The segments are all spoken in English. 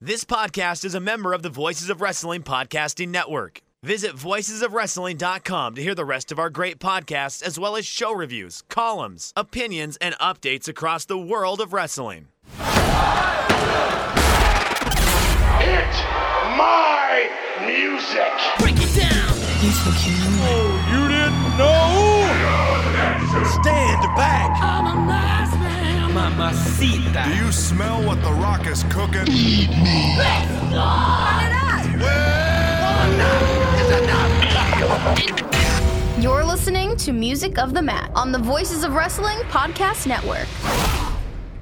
This podcast is a member of the Voices of Wrestling Podcasting Network. Visit voicesofwrestling.com to hear the rest of our great podcasts, as well as show reviews, columns, opinions, and updates across the world of wrestling. Hit my music. Break it down. He's the king. Oh, you didn't know? Stand back. Mamacita. Do you smell what The Rock is cooking? Feed me. You're listening to Music of the Mat on the Voices of Wrestling Podcast Network.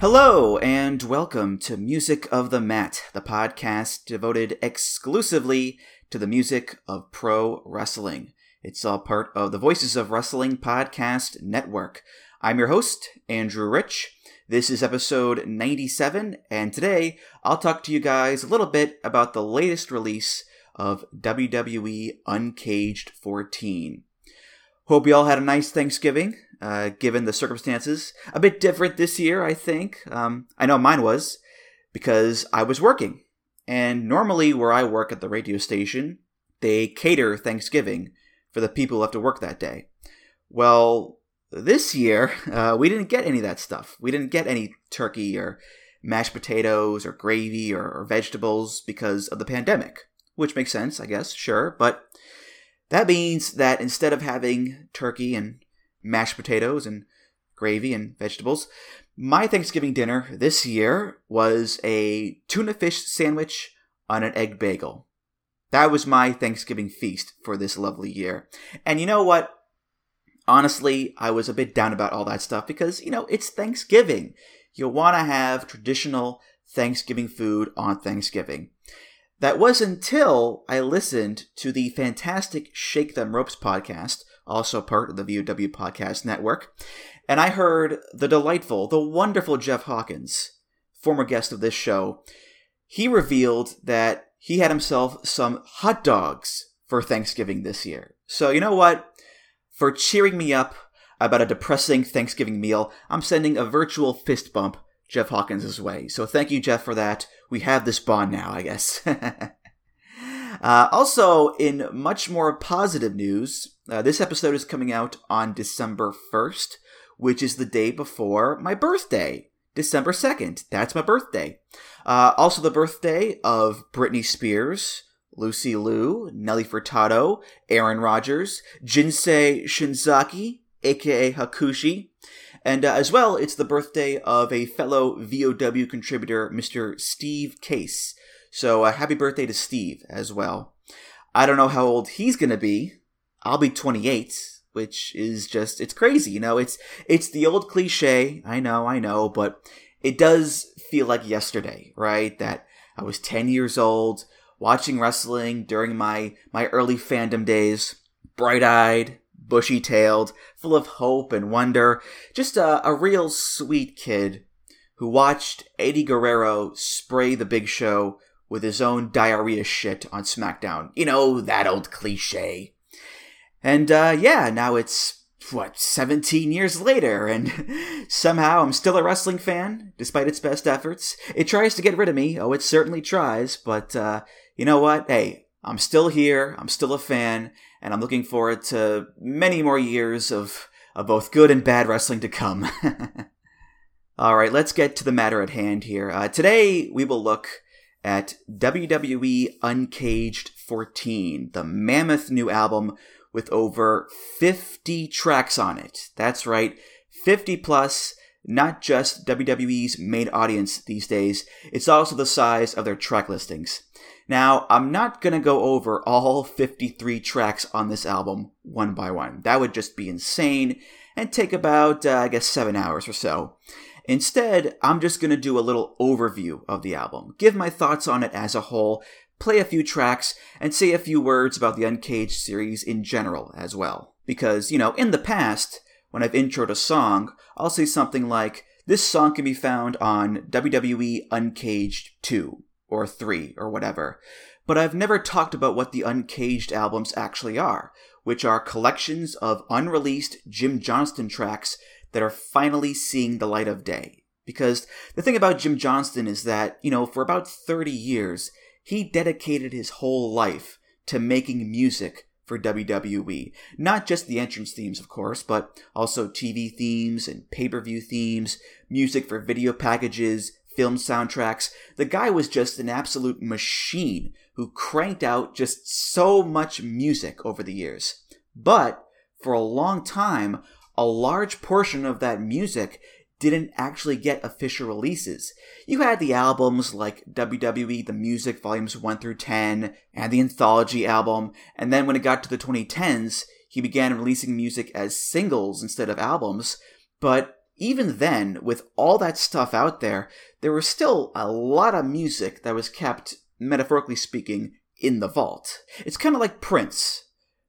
Hello, and welcome to Music of the Mat, the podcast devoted exclusively to the music of pro wrestling. It's all part of the Voices of Wrestling Podcast Network. I'm your host, Andrew Rich. This is episode 97, and today I'll talk to you guys a little bit about the latest release of WWE Uncaged 14. Hope you all had a nice Thanksgiving, uh, given the circumstances. A bit different this year, I think. Um, I know mine was, because I was working. And normally, where I work at the radio station, they cater Thanksgiving for the people who have to work that day. Well, this year, uh, we didn't get any of that stuff. We didn't get any turkey or mashed potatoes or gravy or, or vegetables because of the pandemic, which makes sense, I guess, sure. But that means that instead of having turkey and mashed potatoes and gravy and vegetables, my Thanksgiving dinner this year was a tuna fish sandwich on an egg bagel. That was my Thanksgiving feast for this lovely year. And you know what? Honestly, I was a bit down about all that stuff because, you know, it's Thanksgiving. You'll want to have traditional Thanksgiving food on Thanksgiving. That was until I listened to the fantastic Shake Them Ropes podcast, also part of the VOW Podcast Network, and I heard the delightful, the wonderful Jeff Hawkins, former guest of this show. He revealed that he had himself some hot dogs for Thanksgiving this year. So, you know what? For cheering me up about a depressing Thanksgiving meal, I'm sending a virtual fist bump Jeff Hawkins' way. So, thank you, Jeff, for that. We have this bond now, I guess. uh, also, in much more positive news, uh, this episode is coming out on December 1st, which is the day before my birthday. December 2nd. That's my birthday. Uh, also, the birthday of Britney Spears, Lucy Liu, Nelly Furtado, Aaron Rodgers, Jinsei Shinzaki, aka Hakushi, and uh, as well, it's the birthday of a fellow VOW contributor, Mr. Steve Case. So uh, happy birthday to Steve as well. I don't know how old he's gonna be. I'll be 28, which is just it's crazy. You know, it's it's the old cliche. I know, I know, but it does feel like yesterday, right? That I was 10 years old watching wrestling during my my early fandom days, bright-eyed, bushy-tailed, full of hope and wonder, just a, a real sweet kid who watched Eddie Guerrero spray the Big Show with his own diarrhea shit on SmackDown. You know that old cliche. And uh, yeah, now it's what 17 years later and somehow i'm still a wrestling fan despite its best efforts it tries to get rid of me oh it certainly tries but uh, you know what? Hey i'm still here. I'm still a fan and i'm looking forward to many more years of, of both good and bad wrestling to come. All right let's get to the matter at hand here. Uh, today we will look at wwe uncaged 14 the mammoth new album with over 50 tracks on it. That's right, 50 plus, not just WWE's main audience these days, it's also the size of their track listings. Now, I'm not going to go over all 53 tracks on this album one by one. That would just be insane and take about, uh, I guess, seven hours or so. Instead, I'm just going to do a little overview of the album, give my thoughts on it as a whole, play a few tracks, and say a few words about the Uncaged series in general as well. Because, you know, in the past, when I've introed a song, I'll say something like, this song can be found on WWE Uncaged 2, or 3, or whatever. But I've never talked about what the Uncaged albums actually are, which are collections of unreleased Jim Johnston tracks that are finally seeing the light of day. Because the thing about Jim Johnston is that, you know, for about 30 years, he dedicated his whole life to making music for WWE. Not just the entrance themes, of course, but also TV themes and pay per view themes, music for video packages, film soundtracks. The guy was just an absolute machine who cranked out just so much music over the years. But for a long time, a large portion of that music didn't actually get official releases. You had the albums like WWE The Music Volumes 1 through 10 and the Anthology album, and then when it got to the 2010s, he began releasing music as singles instead of albums. But even then, with all that stuff out there, there was still a lot of music that was kept, metaphorically speaking, in the vault. It's kind of like Prince.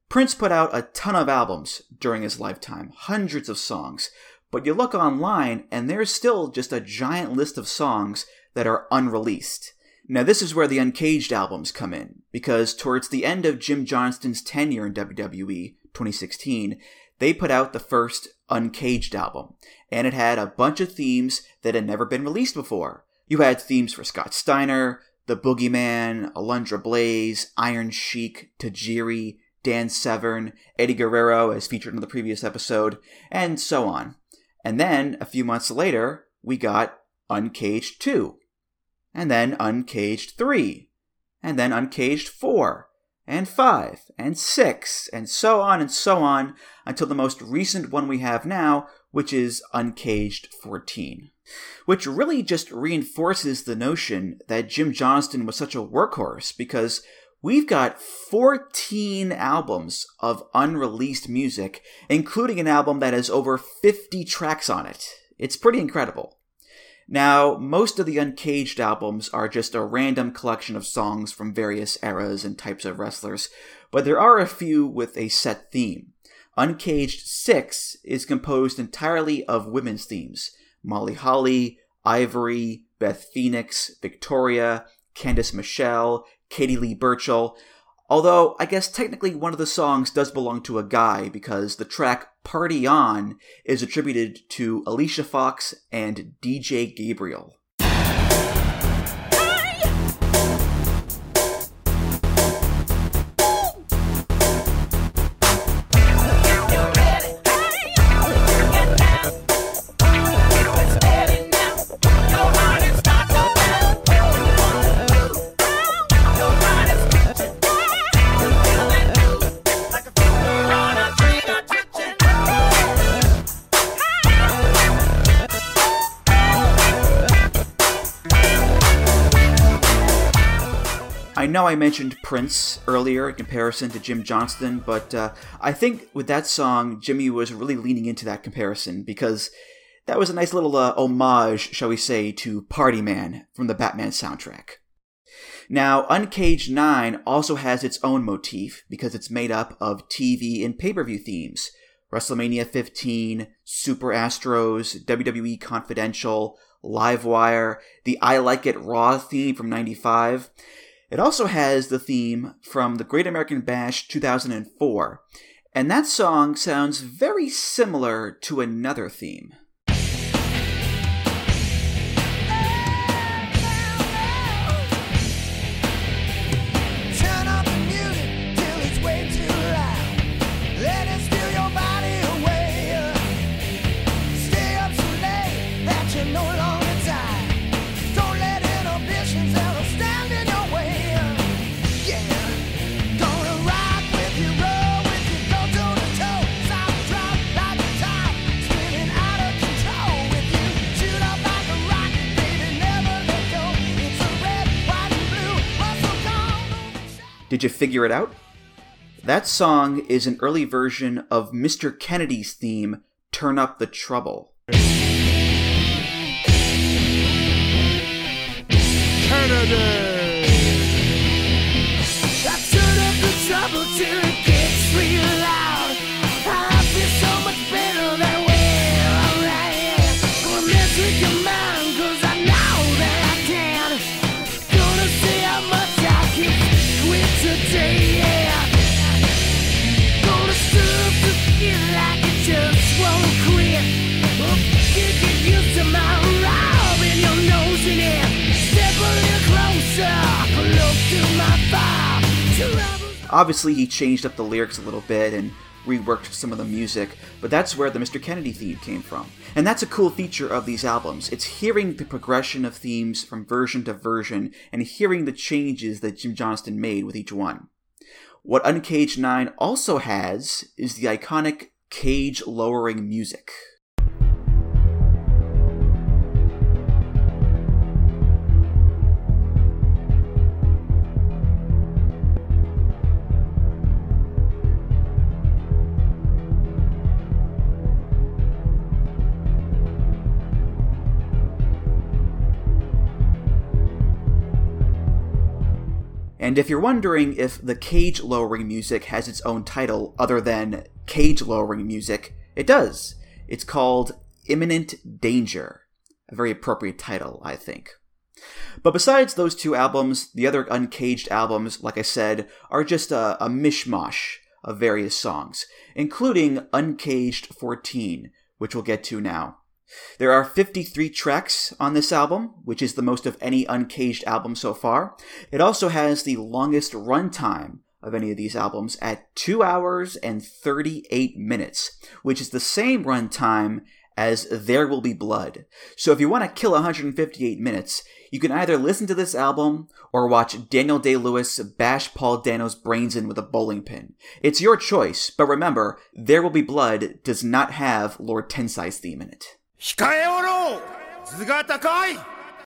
Prince put out a ton of albums during his lifetime, hundreds of songs, but you look online and there's still just a giant list of songs that are unreleased. Now, this is where the Uncaged albums come in, because towards the end of Jim Johnston's tenure in WWE, 2016, they put out the first Uncaged album, and it had a bunch of themes that had never been released before. You had themes for Scott Steiner, The Boogeyman, Alundra Blaze, Iron Sheik, Tajiri, Dan Severn, Eddie Guerrero, as featured in the previous episode, and so on. And then, a few months later, we got Uncaged 2, and then Uncaged 3, and then Uncaged 4, and 5, and 6, and so on and so on until the most recent one we have now, which is Uncaged 14. Which really just reinforces the notion that Jim Johnston was such a workhorse because We've got 14 albums of unreleased music, including an album that has over 50 tracks on it. It's pretty incredible. Now, most of the Uncaged albums are just a random collection of songs from various eras and types of wrestlers, but there are a few with a set theme. Uncaged 6 is composed entirely of women's themes Molly Holly, Ivory, Beth Phoenix, Victoria, Candice Michelle, Katie Lea Burchill. Although, I guess technically one of the songs does belong to a guy because the track Party On is attributed to Alicia Fox and DJ Gabriel. Know I mentioned Prince earlier in comparison to Jim Johnston, but uh, I think with that song, Jimmy was really leaning into that comparison because that was a nice little uh, homage, shall we say, to Party Man from the Batman soundtrack. Now, Uncaged 9 also has its own motif because it's made up of TV and pay per view themes WrestleMania 15, Super Astros, WWE Confidential, Livewire, the I Like It Raw theme from 95. It also has the theme from the Great American Bash 2004, and that song sounds very similar to another theme. Did you figure it out? That song is an early version of Mr. Kennedy's theme, Turn Up the Trouble. Obviously, he changed up the lyrics a little bit and reworked some of the music, but that's where the Mr. Kennedy theme came from. And that's a cool feature of these albums. It's hearing the progression of themes from version to version and hearing the changes that Jim Johnston made with each one. What Uncaged 9 also has is the iconic cage lowering music. And if you're wondering if the cage lowering music has its own title other than cage lowering music, it does. It's called Imminent Danger. A very appropriate title, I think. But besides those two albums, the other Uncaged albums, like I said, are just a, a mishmash of various songs, including Uncaged 14, which we'll get to now. There are 53 tracks on this album, which is the most of any Uncaged album so far. It also has the longest runtime of any of these albums at 2 hours and 38 minutes, which is the same runtime as There Will Be Blood. So if you want to kill 158 minutes, you can either listen to this album or watch Daniel Day Lewis bash Paul Dano's brains in with a bowling pin. It's your choice, but remember, There Will Be Blood does not have Lord Tensai's theme in it.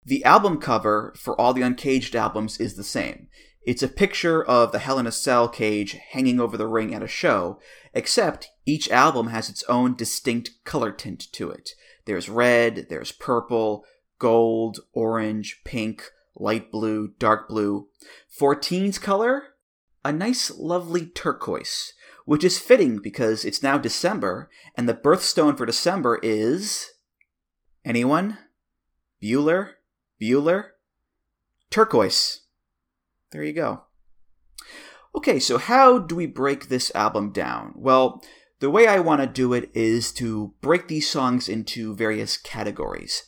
The album cover for all the Uncaged albums is the same. It's a picture of the Hell in a Cell cage hanging over the ring at a show, except each album has its own distinct color tint to it. There's red, there's purple, gold, orange, pink, light blue, dark blue. 14's color? A nice, lovely turquoise, which is fitting because it's now December, and the birthstone for December is Anyone? Bueller? Bueller? Turquoise. There you go. Okay, so how do we break this album down? Well, the way I want to do it is to break these songs into various categories.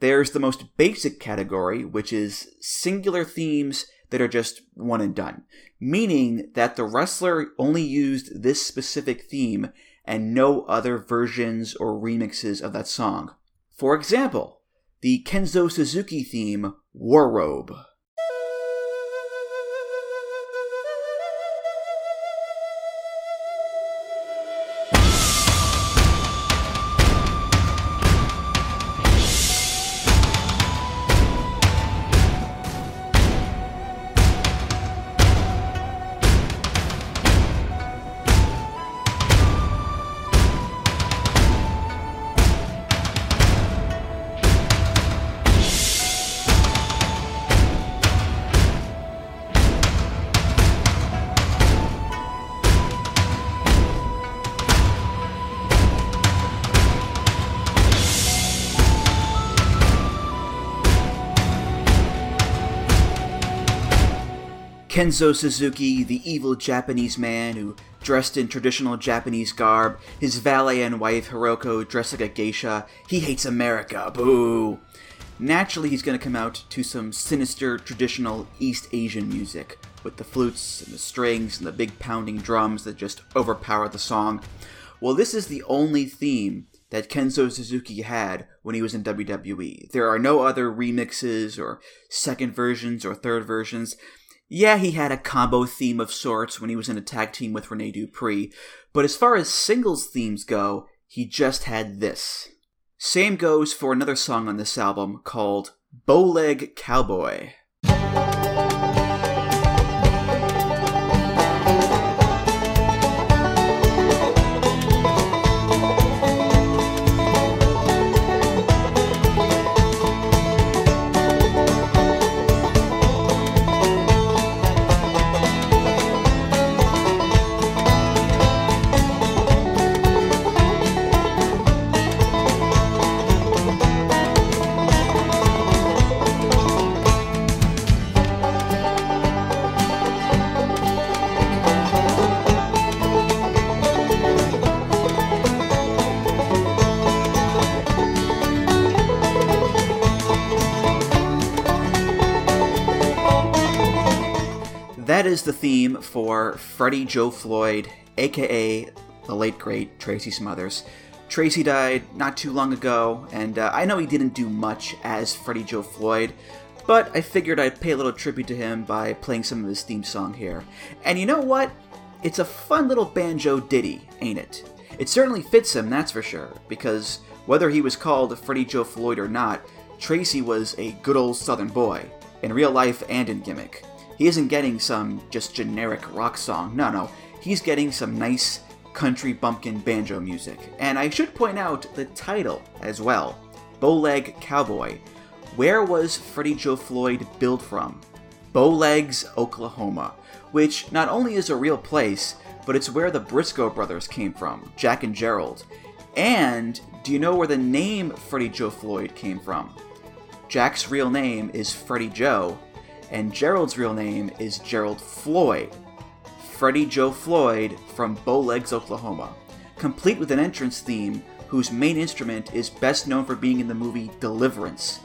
There's the most basic category, which is singular themes that are just one and done, meaning that the wrestler only used this specific theme and no other versions or remixes of that song. For example, the Kenzo Suzuki theme, War Robe. Kenzo Suzuki, the evil Japanese man who dressed in traditional Japanese garb, his valet and wife Hiroko dressed like a geisha. He hates America, boo! Naturally, he's going to come out to some sinister traditional East Asian music, with the flutes and the strings and the big pounding drums that just overpower the song. Well, this is the only theme that Kenzo Suzuki had when he was in WWE. There are no other remixes or second versions or third versions. Yeah, he had a combo theme of sorts when he was in a tag team with Rene Dupree, but as far as singles themes go, he just had this. Same goes for another song on this album called Bowleg Cowboy. Theme for Freddie Joe Floyd, aka the late great Tracy Smothers. Tracy died not too long ago, and uh, I know he didn't do much as Freddie Joe Floyd, but I figured I'd pay a little tribute to him by playing some of his theme song here. And you know what? It's a fun little banjo ditty, ain't it? It certainly fits him, that's for sure, because whether he was called Freddie Joe Floyd or not, Tracy was a good old Southern boy, in real life and in gimmick. He isn't getting some just generic rock song, no, no, he's getting some nice country bumpkin banjo music. And I should point out the title as well Bowleg Cowboy. Where was Freddie Joe Floyd billed from? Bowlegs, Oklahoma, which not only is a real place, but it's where the Brisco brothers came from, Jack and Gerald. And do you know where the name Freddie Joe Floyd came from? Jack's real name is Freddie Joe, and Gerald's real name is Gerald Floyd. Freddie Joe Floyd from Bowlegs, Oklahoma, complete with an entrance theme whose main instrument is best known for being in the movie Deliverance.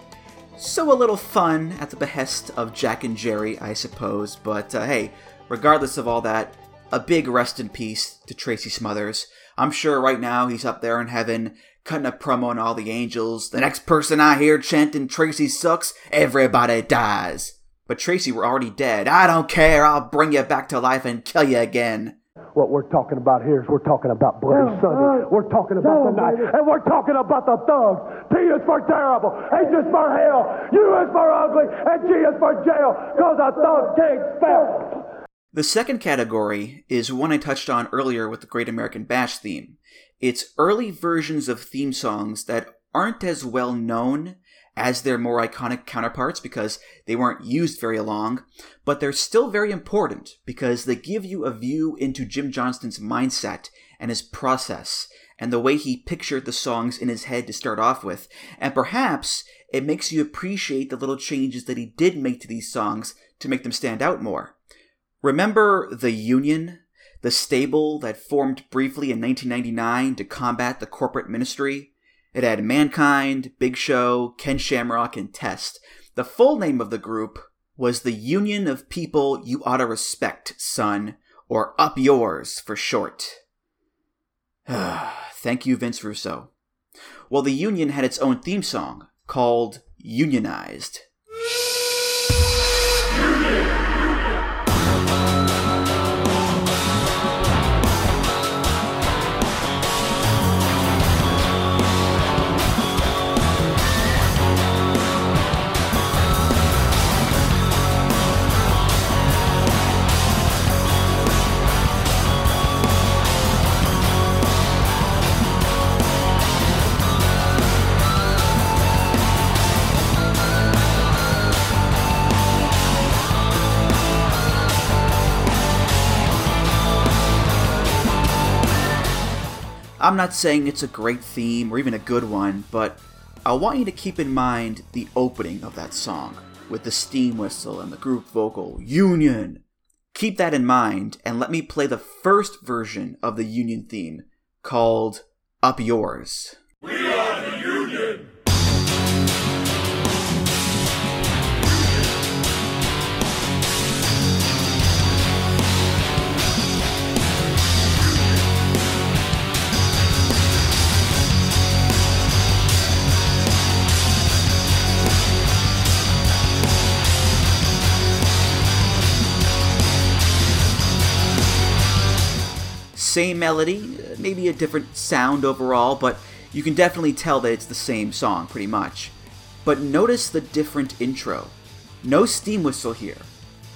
So a little fun at the behest of Jack and Jerry, I suppose, but uh, hey, regardless of all that, a big rest in peace to Tracy Smothers. I'm sure right now he's up there in heaven, cutting a promo on all the angels. The next person I hear chanting Tracy sucks, everybody dies. But Tracy, we're already dead. I don't care, I'll bring you back to life and kill you again. What we're talking about here is we're talking about Bloody Sunday. we're talking about the night. And we're talking about the thugs. T is for terrible. H is for hell. U is for ugly. And G is for jail. Cause a thug can't spell. The second category is one I touched on earlier with the Great American Bash theme. It's early versions of theme songs that aren't as well known as their more iconic counterparts because they weren't used very long, but they're still very important because they give you a view into Jim Johnston's mindset and his process and the way he pictured the songs in his head to start off with, and perhaps it makes you appreciate the little changes that he did make to these songs to make them stand out more. Remember the Union, the stable that formed briefly in 1999 to combat the corporate ministry? It had Mankind, Big Show, Ken Shamrock, and Test. The full name of the group was the Union of People You Oughta Respect, Son, or Up Yours for short. Thank you, Vince Russo. Well, the Union had its own theme song called Unionized. I'm not saying it's a great theme or even a good one, but I want you to keep in mind the opening of that song with the steam whistle and the group vocal, Union. Keep that in mind and let me play the first version of the Union theme called Up Yours. Same melody, maybe a different sound overall, but you can definitely tell that it's the same song pretty much. But notice the different intro. No steam whistle here.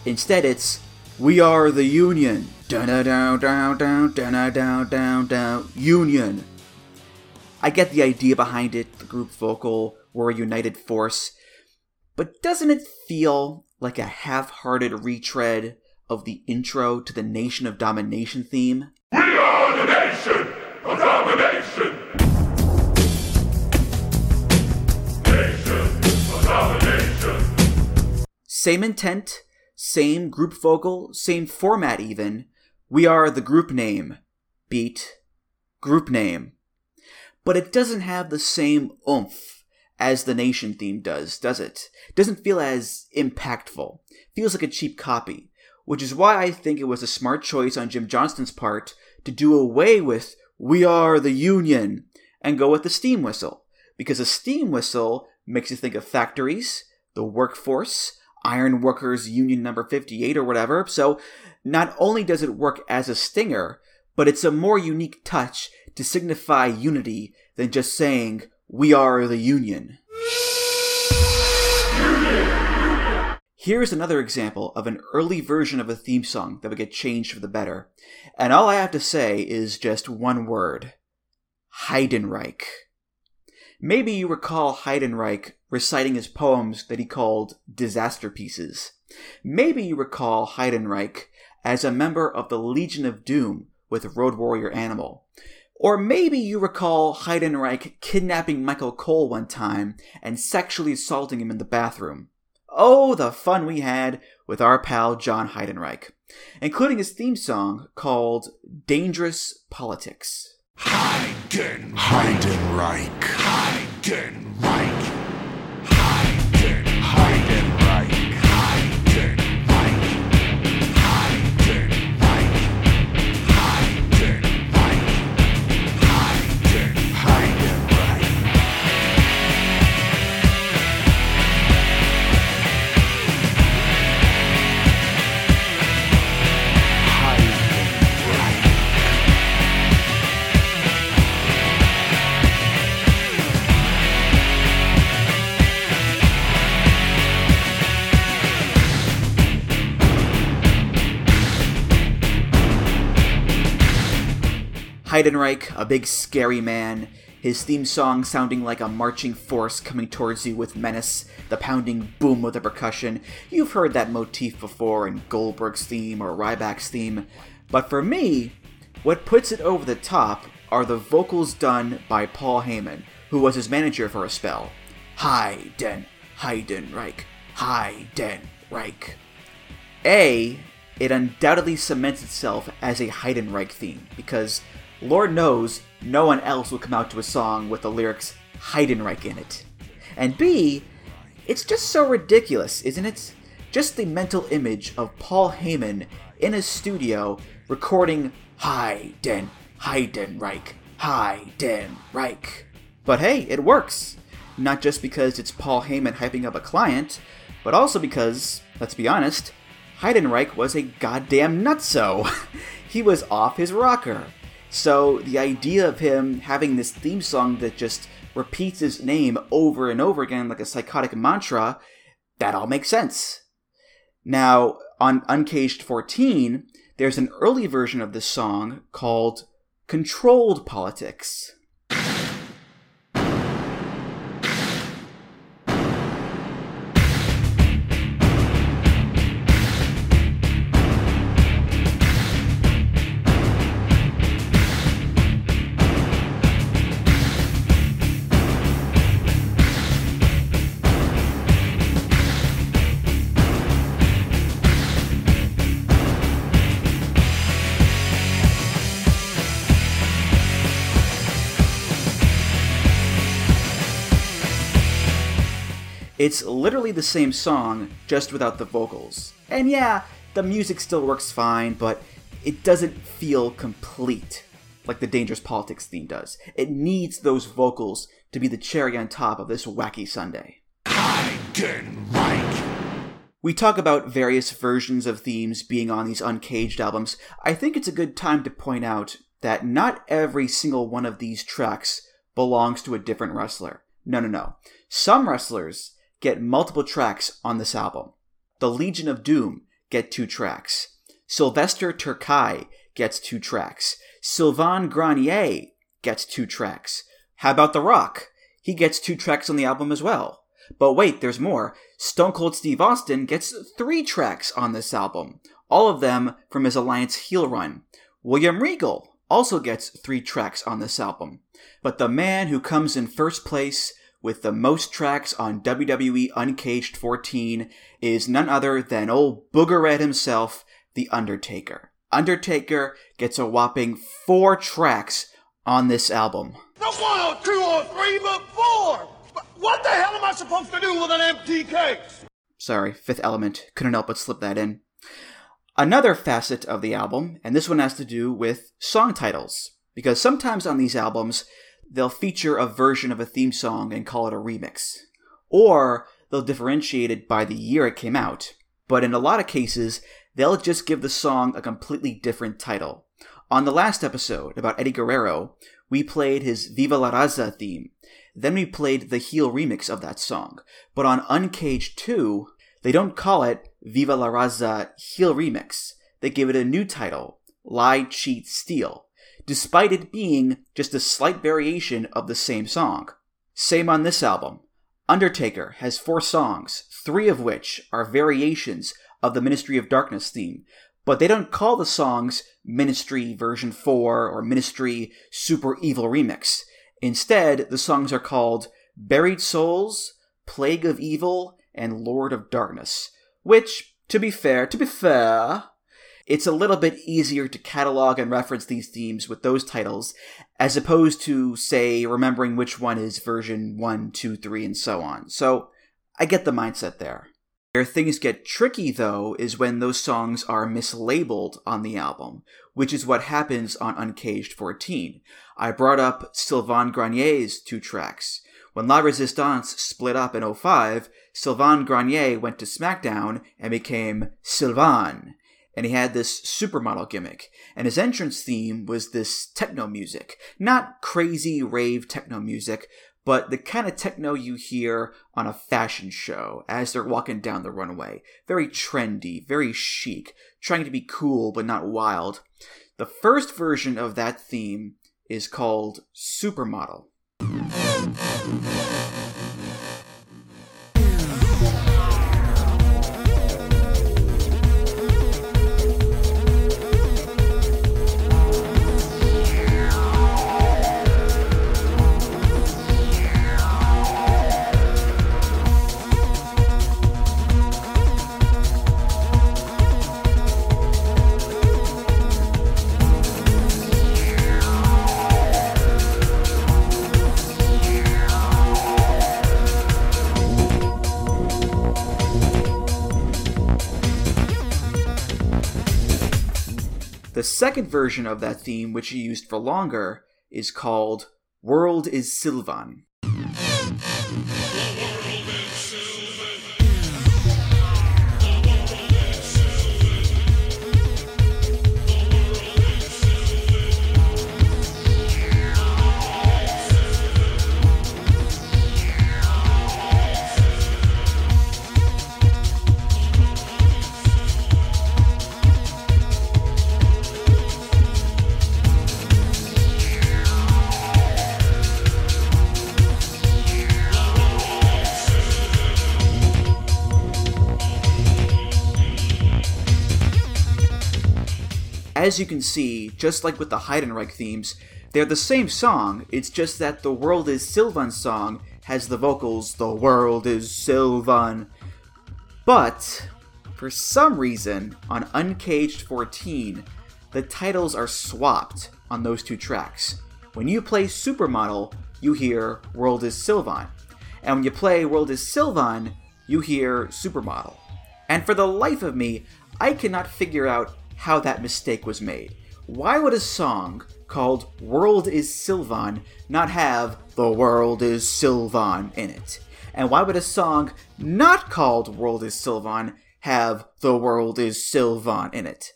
Instead, it's We are the Union. Down, down, down, down, down, down, down, down, Union. I get the idea behind it, the group vocal, we're a united force. But doesn't it feel like a half hearted retread of the intro to the Nation of Domination theme? Same intent, same group vocal, same format even. We are the group name. Beat. Group name. But it doesn't have the same oomph as the nation theme does, does it? Doesn't feel as impactful. Feels like a cheap copy. Which is why I think it was a smart choice on Jim Johnston's part to do away with We Are the Union and go with the steam whistle. Because a steam whistle makes you think of factories, the workforce, Iron Workers Union number 58 or whatever. So not only does it work as a stinger, but it's a more unique touch to signify unity than just saying, We are the Union. Here's another example of an early version of a theme song that would get changed for the better. And all I have to say is just one word Heidenreich. Maybe you recall Heidenreich reciting his poems that he called disaster pieces. Maybe you recall Heidenreich as a member of the Legion of Doom with Road Warrior Animal. Or maybe you recall Heidenreich kidnapping Michael Cole one time and sexually assaulting him in the bathroom. Oh, the fun we had with our pal John Heidenreich, including his theme song called Dangerous Politics. Heiden, Heidenreich. Heidenreich. Heidenreich, a big scary man, his theme song sounding like a marching force coming towards you with menace, the pounding boom of the percussion. You've heard that motif before in Goldberg's theme or Ryback's theme. But for me, what puts it over the top are the vocals done by Paul Heyman, who was his manager for a spell. Heiden, Heidenreich, Heidenreich. A, it undoubtedly cements itself as a Heidenreich theme, because Lord knows no one else will come out to a song with the lyrics Heidenreich in it. And B, it's just so ridiculous, isn't it? Just the mental image of Paul Heyman in a studio recording Heiden, Heidenreich, Heidenreich. But hey, it works. Not just because it's Paul Heyman hyping up a client, but also because, let's be honest, Heidenreich was a goddamn nutso. he was off his rocker. So the idea of him having this theme song that just repeats his name over and over again like a psychotic mantra, that all makes sense. Now, on Uncaged 14, there's an early version of this song called Controlled Politics. It's literally the same song, just without the vocals. And yeah, the music still works fine, but it doesn't feel complete like the Dangerous Politics theme does. It needs those vocals to be the cherry on top of this wacky Sunday. We talk about various versions of themes being on these Uncaged albums. I think it's a good time to point out that not every single one of these tracks belongs to a different wrestler. No, no, no. Some wrestlers get multiple tracks on this album. The Legion of Doom get two tracks. Sylvester Terkay gets two tracks. Sylvain Grenier gets two tracks. How about The Rock? He gets two tracks on the album as well. But wait, there's more. Stone Cold Steve Austin gets three tracks on this album, all of them from his Alliance heel run. William Regal also gets three tracks on this album. But the man who comes in first place with the most tracks on WWE Uncaged 14 is none other than old Booger Red himself, The Undertaker. Undertaker gets a whopping four tracks on this album. Not one or two or three, but four. What the hell am I supposed to do with an empty case? Sorry, Fifth Element. Couldn't help but slip that in. Another facet of the album, and this one has to do with song titles, because sometimes on these albums, they'll feature a version of a theme song and call it a remix. Or they'll differentiate it by the year it came out. But in a lot of cases, they'll just give the song a completely different title. On the last episode about Eddie Guerrero, we played his Viva la Raza theme. Then we played the heel remix of that song. But on Uncaged 2, they don't call it Viva la Raza heel remix. They give it a new title, Lie, Cheat, Steal, despite it being just a slight variation of the same song. Same on this album. Undertaker has four songs, three of which are variations of the Ministry of Darkness theme, but they don't call the songs Ministry version 4 or Ministry Super Evil Remix. Instead, the songs are called Buried Souls, Plague of Evil, and Lord of Darkness, which, to be fair, to be fair, it's a little bit easier to catalog and reference these themes with those titles as opposed to, say, remembering which one is version 1, 2, 3, and so on. So I get the mindset there. Where things get tricky, though, is when those songs are mislabeled on the album, which is what happens on Uncaged 14. I brought up Sylvain Grenier's two tracks. When La Resistance split up in 05, Sylvain Grenier went to SmackDown and became Sylvain. And he had this supermodel gimmick. And his entrance theme was this techno music. Not crazy rave techno music, but the kind of techno you hear on a fashion show as they're walking down the runway. Very trendy, very chic, trying to be cool but not wild. The first version of that theme is called Supermodel. The second version of that theme, which he used for longer, is called World is Sylvan. As you can see, just like with the Heidenreich themes, they're the same song, it's just that the World is Sylvan song has the vocals, The World is Sylvan. But, for some reason, on Uncaged 14, the titles are swapped on those two tracks. When you play Supermodel, you hear World is Sylvan. And when you play World is Sylvan, you hear Supermodel. And for the life of me, I cannot figure out how that mistake was made. Why would a song called World is Sylvan not have The World is Sylvan in it? And why would a song not called World is Sylvan have The World is Sylvan in it?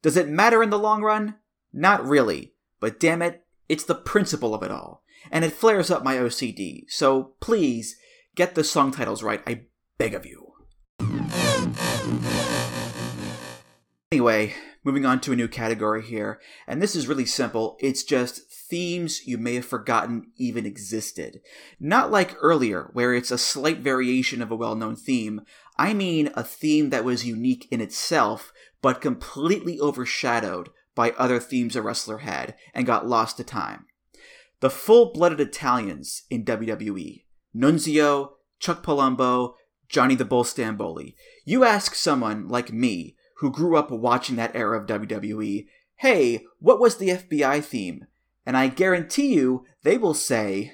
Does it matter in the long run? Not really. But damn it, it's the principle of it all. And it flares up my OCD. So please, get the song titles right, I beg of you. Anyway, moving on to a new category here, and this is really simple. It's just themes you may have forgotten even existed. Not like earlier, where it's a slight variation of a well known theme. I mean a theme that was unique in itself, but completely overshadowed by other themes a wrestler had and got lost to time. The full blooded Italians in WWE Nunzio, Chuck Palumbo, Johnny the Bull Stamboli. You ask someone like me who grew up watching that era of WWE, hey, what was the FBI theme? And I guarantee you they will say,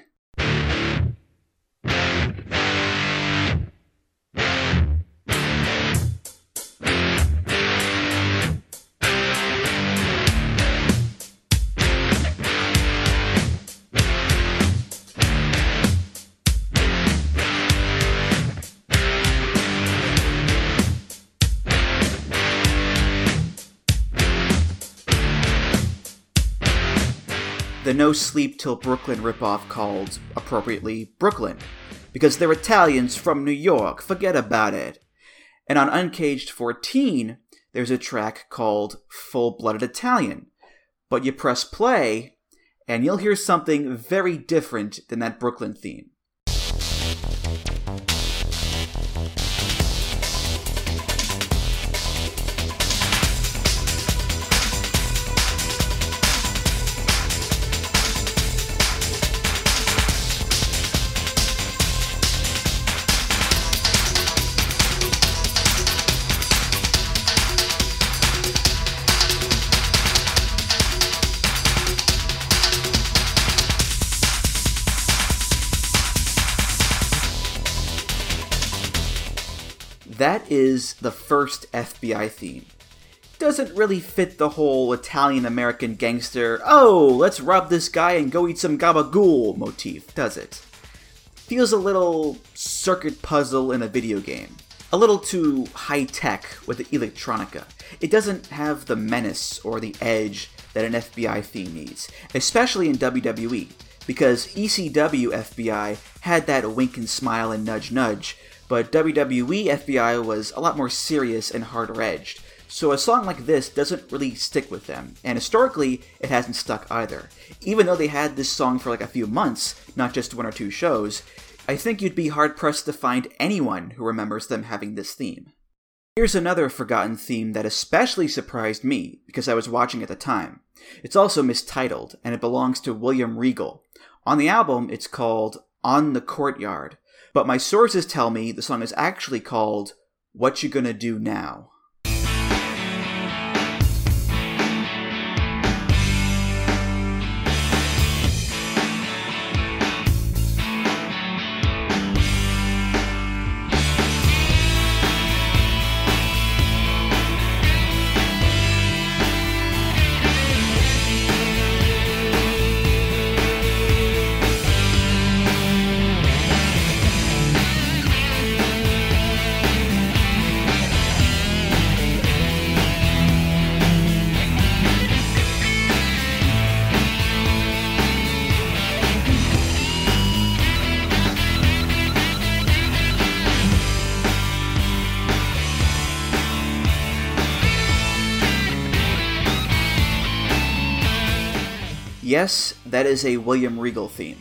No Sleep Till Brooklyn ripoff called, appropriately, Brooklyn, because they're Italians from New York, forget about it. And on Uncaged 14, there's a track called Full Blooded Italian. But you press play, and you'll hear something very different than that Brooklyn theme. The first FBI theme. Doesn't really fit the whole Italian American gangster, oh, let's rob this guy and go eat some gabagool motif, does it? Feels a little circuit puzzle in a video game. A little too high tech with the electronica. It doesn't have the menace or the edge that an FBI theme needs, especially in WWE, because ECW FBI had that wink and smile and nudge nudge, but WWE FBI was a lot more serious and harder edged. So a song like this doesn't really stick with them, and historically, it hasn't stuck either. Even though they had this song for like a few months, not just one or two shows, I think you'd be hard pressed to find anyone who remembers them having this theme. Here's another forgotten theme that especially surprised me because I was watching at the time. It's also mistitled, and it belongs to William Regal. On the album, it's called On the Courtyard, but my sources tell me the song is actually called What You Gonna Do Now. Yes, that is a William Regal theme.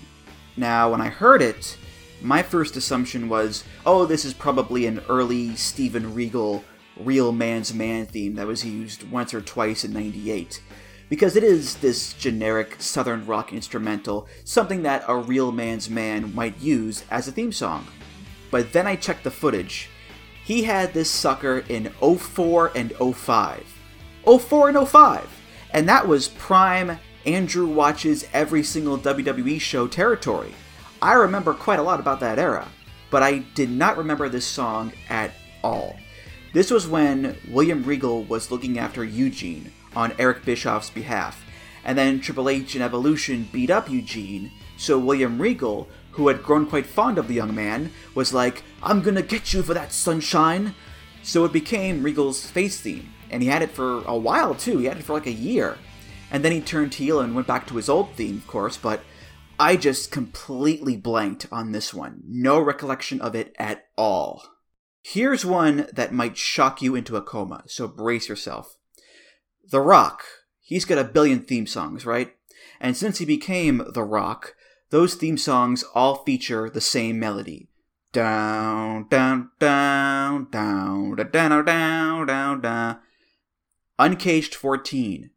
Now, when I heard it, my first assumption was, oh, this is probably an early Steven Regal Real Man's Man theme that was used once or twice in 98. Because it is this generic southern rock instrumental, something that a real man's man might use as a theme song. But then I checked the footage. He had this sucker in 04 and 05. 04 and 05! And that was prime Andrew watches every single WWE show territory. I remember quite a lot about that era, but I did not remember this song at all. This was when William Regal was looking after Eugene on Eric Bischoff's behalf, and then Triple H and Evolution beat up Eugene, so William Regal, who had grown quite fond of the young man, was like, I'm gonna get you for that sunshine! So it became Regal's face theme, and he had it for a while too, he had it for like a year. And then he turned heel and went back to his old theme, of course, but I just completely blanked on this one. No recollection of it at all. Here's one that might shock you into a coma, so brace yourself. The Rock. He's got a billion theme songs, right? And since he became The Rock, those theme songs all feature the same melody. Down, down, down, down, down, down, down, down. Uncaged 14,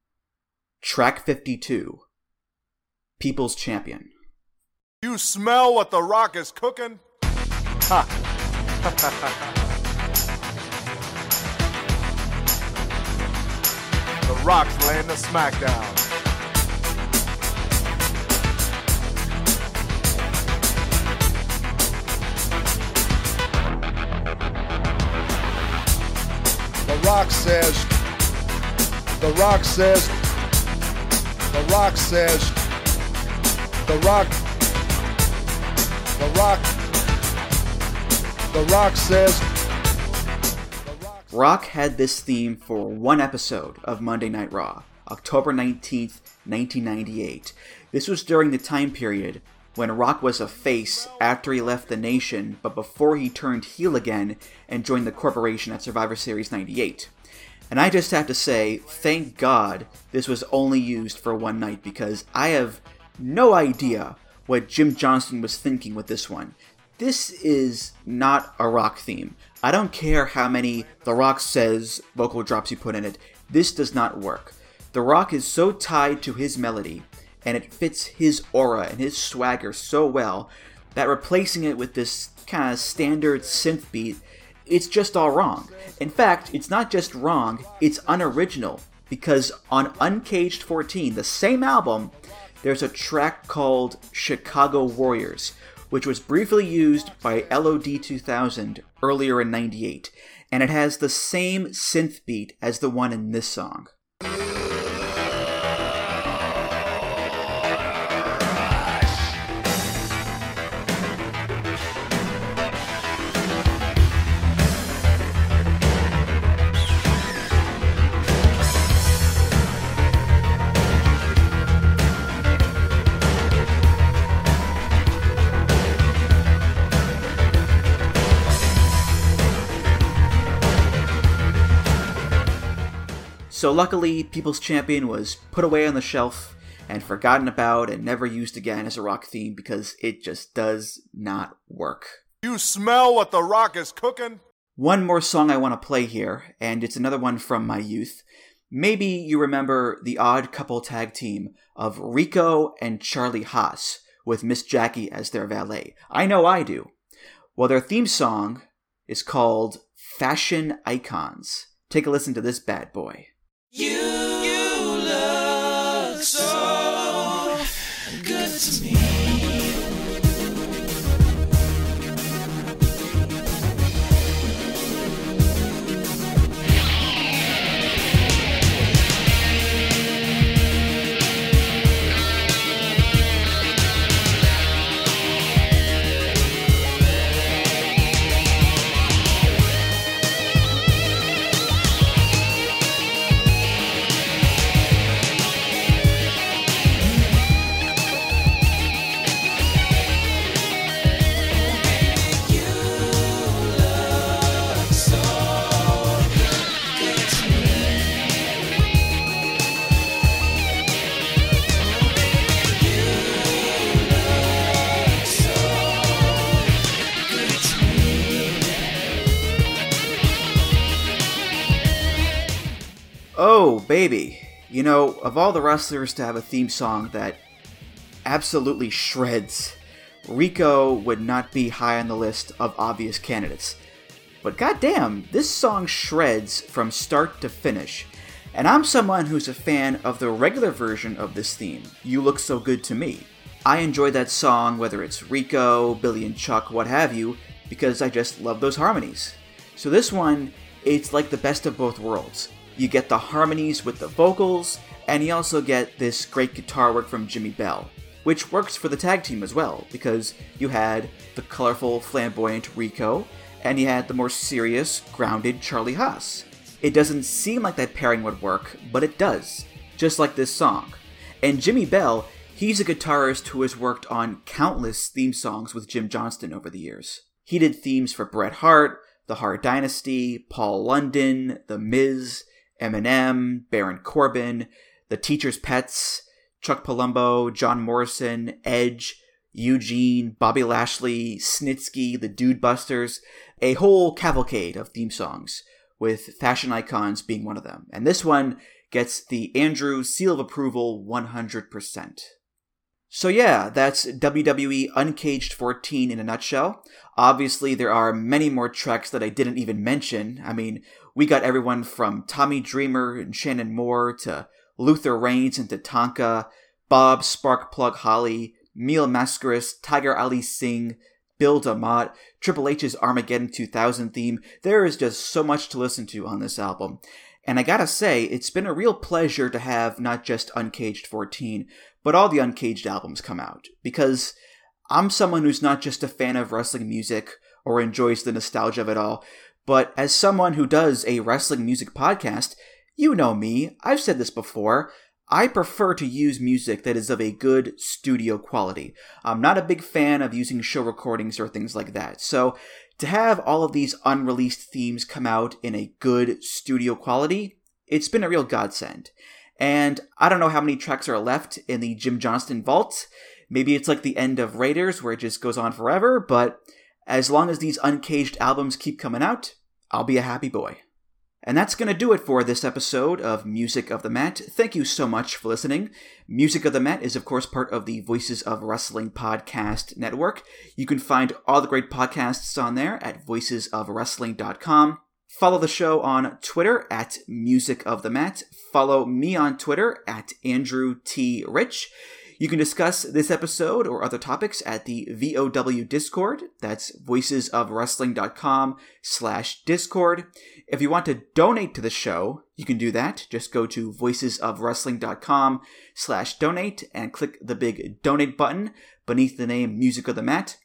Track 52 People's Champion. You smell what the rock is cooking? Ha. the rock's laying the smackdown. The rock says, the rock says, the rock says, the rock, the rock, the rock says. Rock had this theme for one episode of Monday Night Raw, October 19th, 1998. This was during the time period when Rock was a face after he left the nation, but before he turned heel again and joined the corporation at Survivor Series 98. And I just have to say, thank God this was only used for one night because I have no idea what Jim Johnston was thinking with this one. This is not a rock theme. I don't care how many The Rock says vocal drops you put in it, this does not work. The Rock is so tied to his melody, and it fits his aura and his swagger so well that replacing it with this kind of standard synth beat, it's just all wrong. In fact, it's not just wrong, it's unoriginal. Because on Uncaged 14, the same album, there's a track called Chicago Warriors, which was briefly used by LOD 2000 earlier in 98, and it has the same synth beat as the one in this song. So luckily, People's Champion was put away on the shelf and forgotten about and never used again as a rock theme because it just does not work. You smell what The Rock is cooking? One more song I want to play here, and it's another one from my youth. Maybe you remember the odd couple tag team of Rico and Charlie Haas with Miss Jackie as their valet. I know I do. Well, their theme song is called Fashion Icons. Take a listen to this bad boy. You, you look so good to me. Baby. You know, of all the wrestlers to have a theme song that absolutely shreds, Rico would not be high on the list of obvious candidates. But goddamn, this song shreds from start to finish. And I'm someone who's a fan of the regular version of this theme, You Look So Good to Me. I enjoy that song, whether it's Rico, Billy and Chuck, what have you, because I just love those harmonies. So this one, it's like the best of both worlds. You get the harmonies with the vocals, and you also get this great guitar work from Jimmy Bell, which works for the tag team as well, because you had the colorful, flamboyant Rico, and you had the more serious, grounded Charlie Haas. It doesn't seem like that pairing would work, but it does, just like this song. And Jimmy Bell, he's a guitarist who has worked on countless theme songs with Jim Johnston over the years. He did themes for Bret Hart, The Hart Dynasty, Paul London, The Miz, Eminem, Baron Corbin, The Teacher's Pets, Chuck Palumbo, John Morrison, Edge, Eugene, Bobby Lashley, Snitsky, The Dude Busters, a whole cavalcade of theme songs, with Fashion Icons being one of them. And this one gets the Andrew seal of approval 100%. So yeah, that's WWE Uncaged 14 in a nutshell. Obviously, there are many more tracks that I didn't even mention. I mean, we got everyone from Tommy Dreamer and Shannon Moore to Luther Reigns and Tatanka, Bob Sparkplug Holly, Neil Mascaris, Tiger Ali Singh, Bill DeMott, Triple H's Armageddon 2000 theme. There is just so much to listen to on this album. And I gotta say, it's been a real pleasure to have not just Uncaged 14, but all the Uncaged albums come out. Because I'm someone who's not just a fan of wrestling music or enjoys the nostalgia of it all, but as someone who does a wrestling music podcast, You know me, I've said this before. I prefer to use music that is of a good studio quality. I'm not a big fan of using show recordings or things like that. So, to have all of these unreleased themes come out in a good studio quality, it's been a real godsend. And I don't know how many tracks are left in the Jim Johnston vault. Maybe it's like the end of Raiders where it just goes on forever, but as long as these uncaged albums keep coming out, I'll be a happy boy. And that's going to do it for this episode of Music of the Mat. Thank you so much for listening. Music of the Mat is, of course, part of the Voices of Wrestling podcast network. You can find all the great podcasts on there at voicesofwrestling.com. Follow the show on Twitter at Music of the Mat. Follow me on Twitter at Andrew T. Rich. You can discuss this episode or other topics at the VOW Discord. That's voicesofwrestling.com slash Discord. If you want to donate to the show, you can do that. Just go to voicesofwrestling.com slash donate and click the big donate button beneath the name Music of the Mat.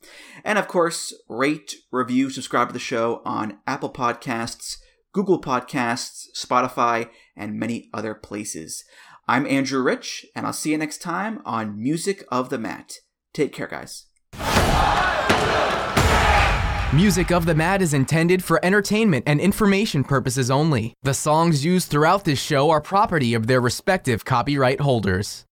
And of course, rate, review, subscribe to the show on Apple Podcasts, Google Podcasts, Spotify, and many other places. I'm Andrew Rich, and I'll see you next time on Music of the Mat. Take care, guys. Music of the Mat is intended for entertainment and information purposes only. The songs used throughout this show are property of their respective copyright holders.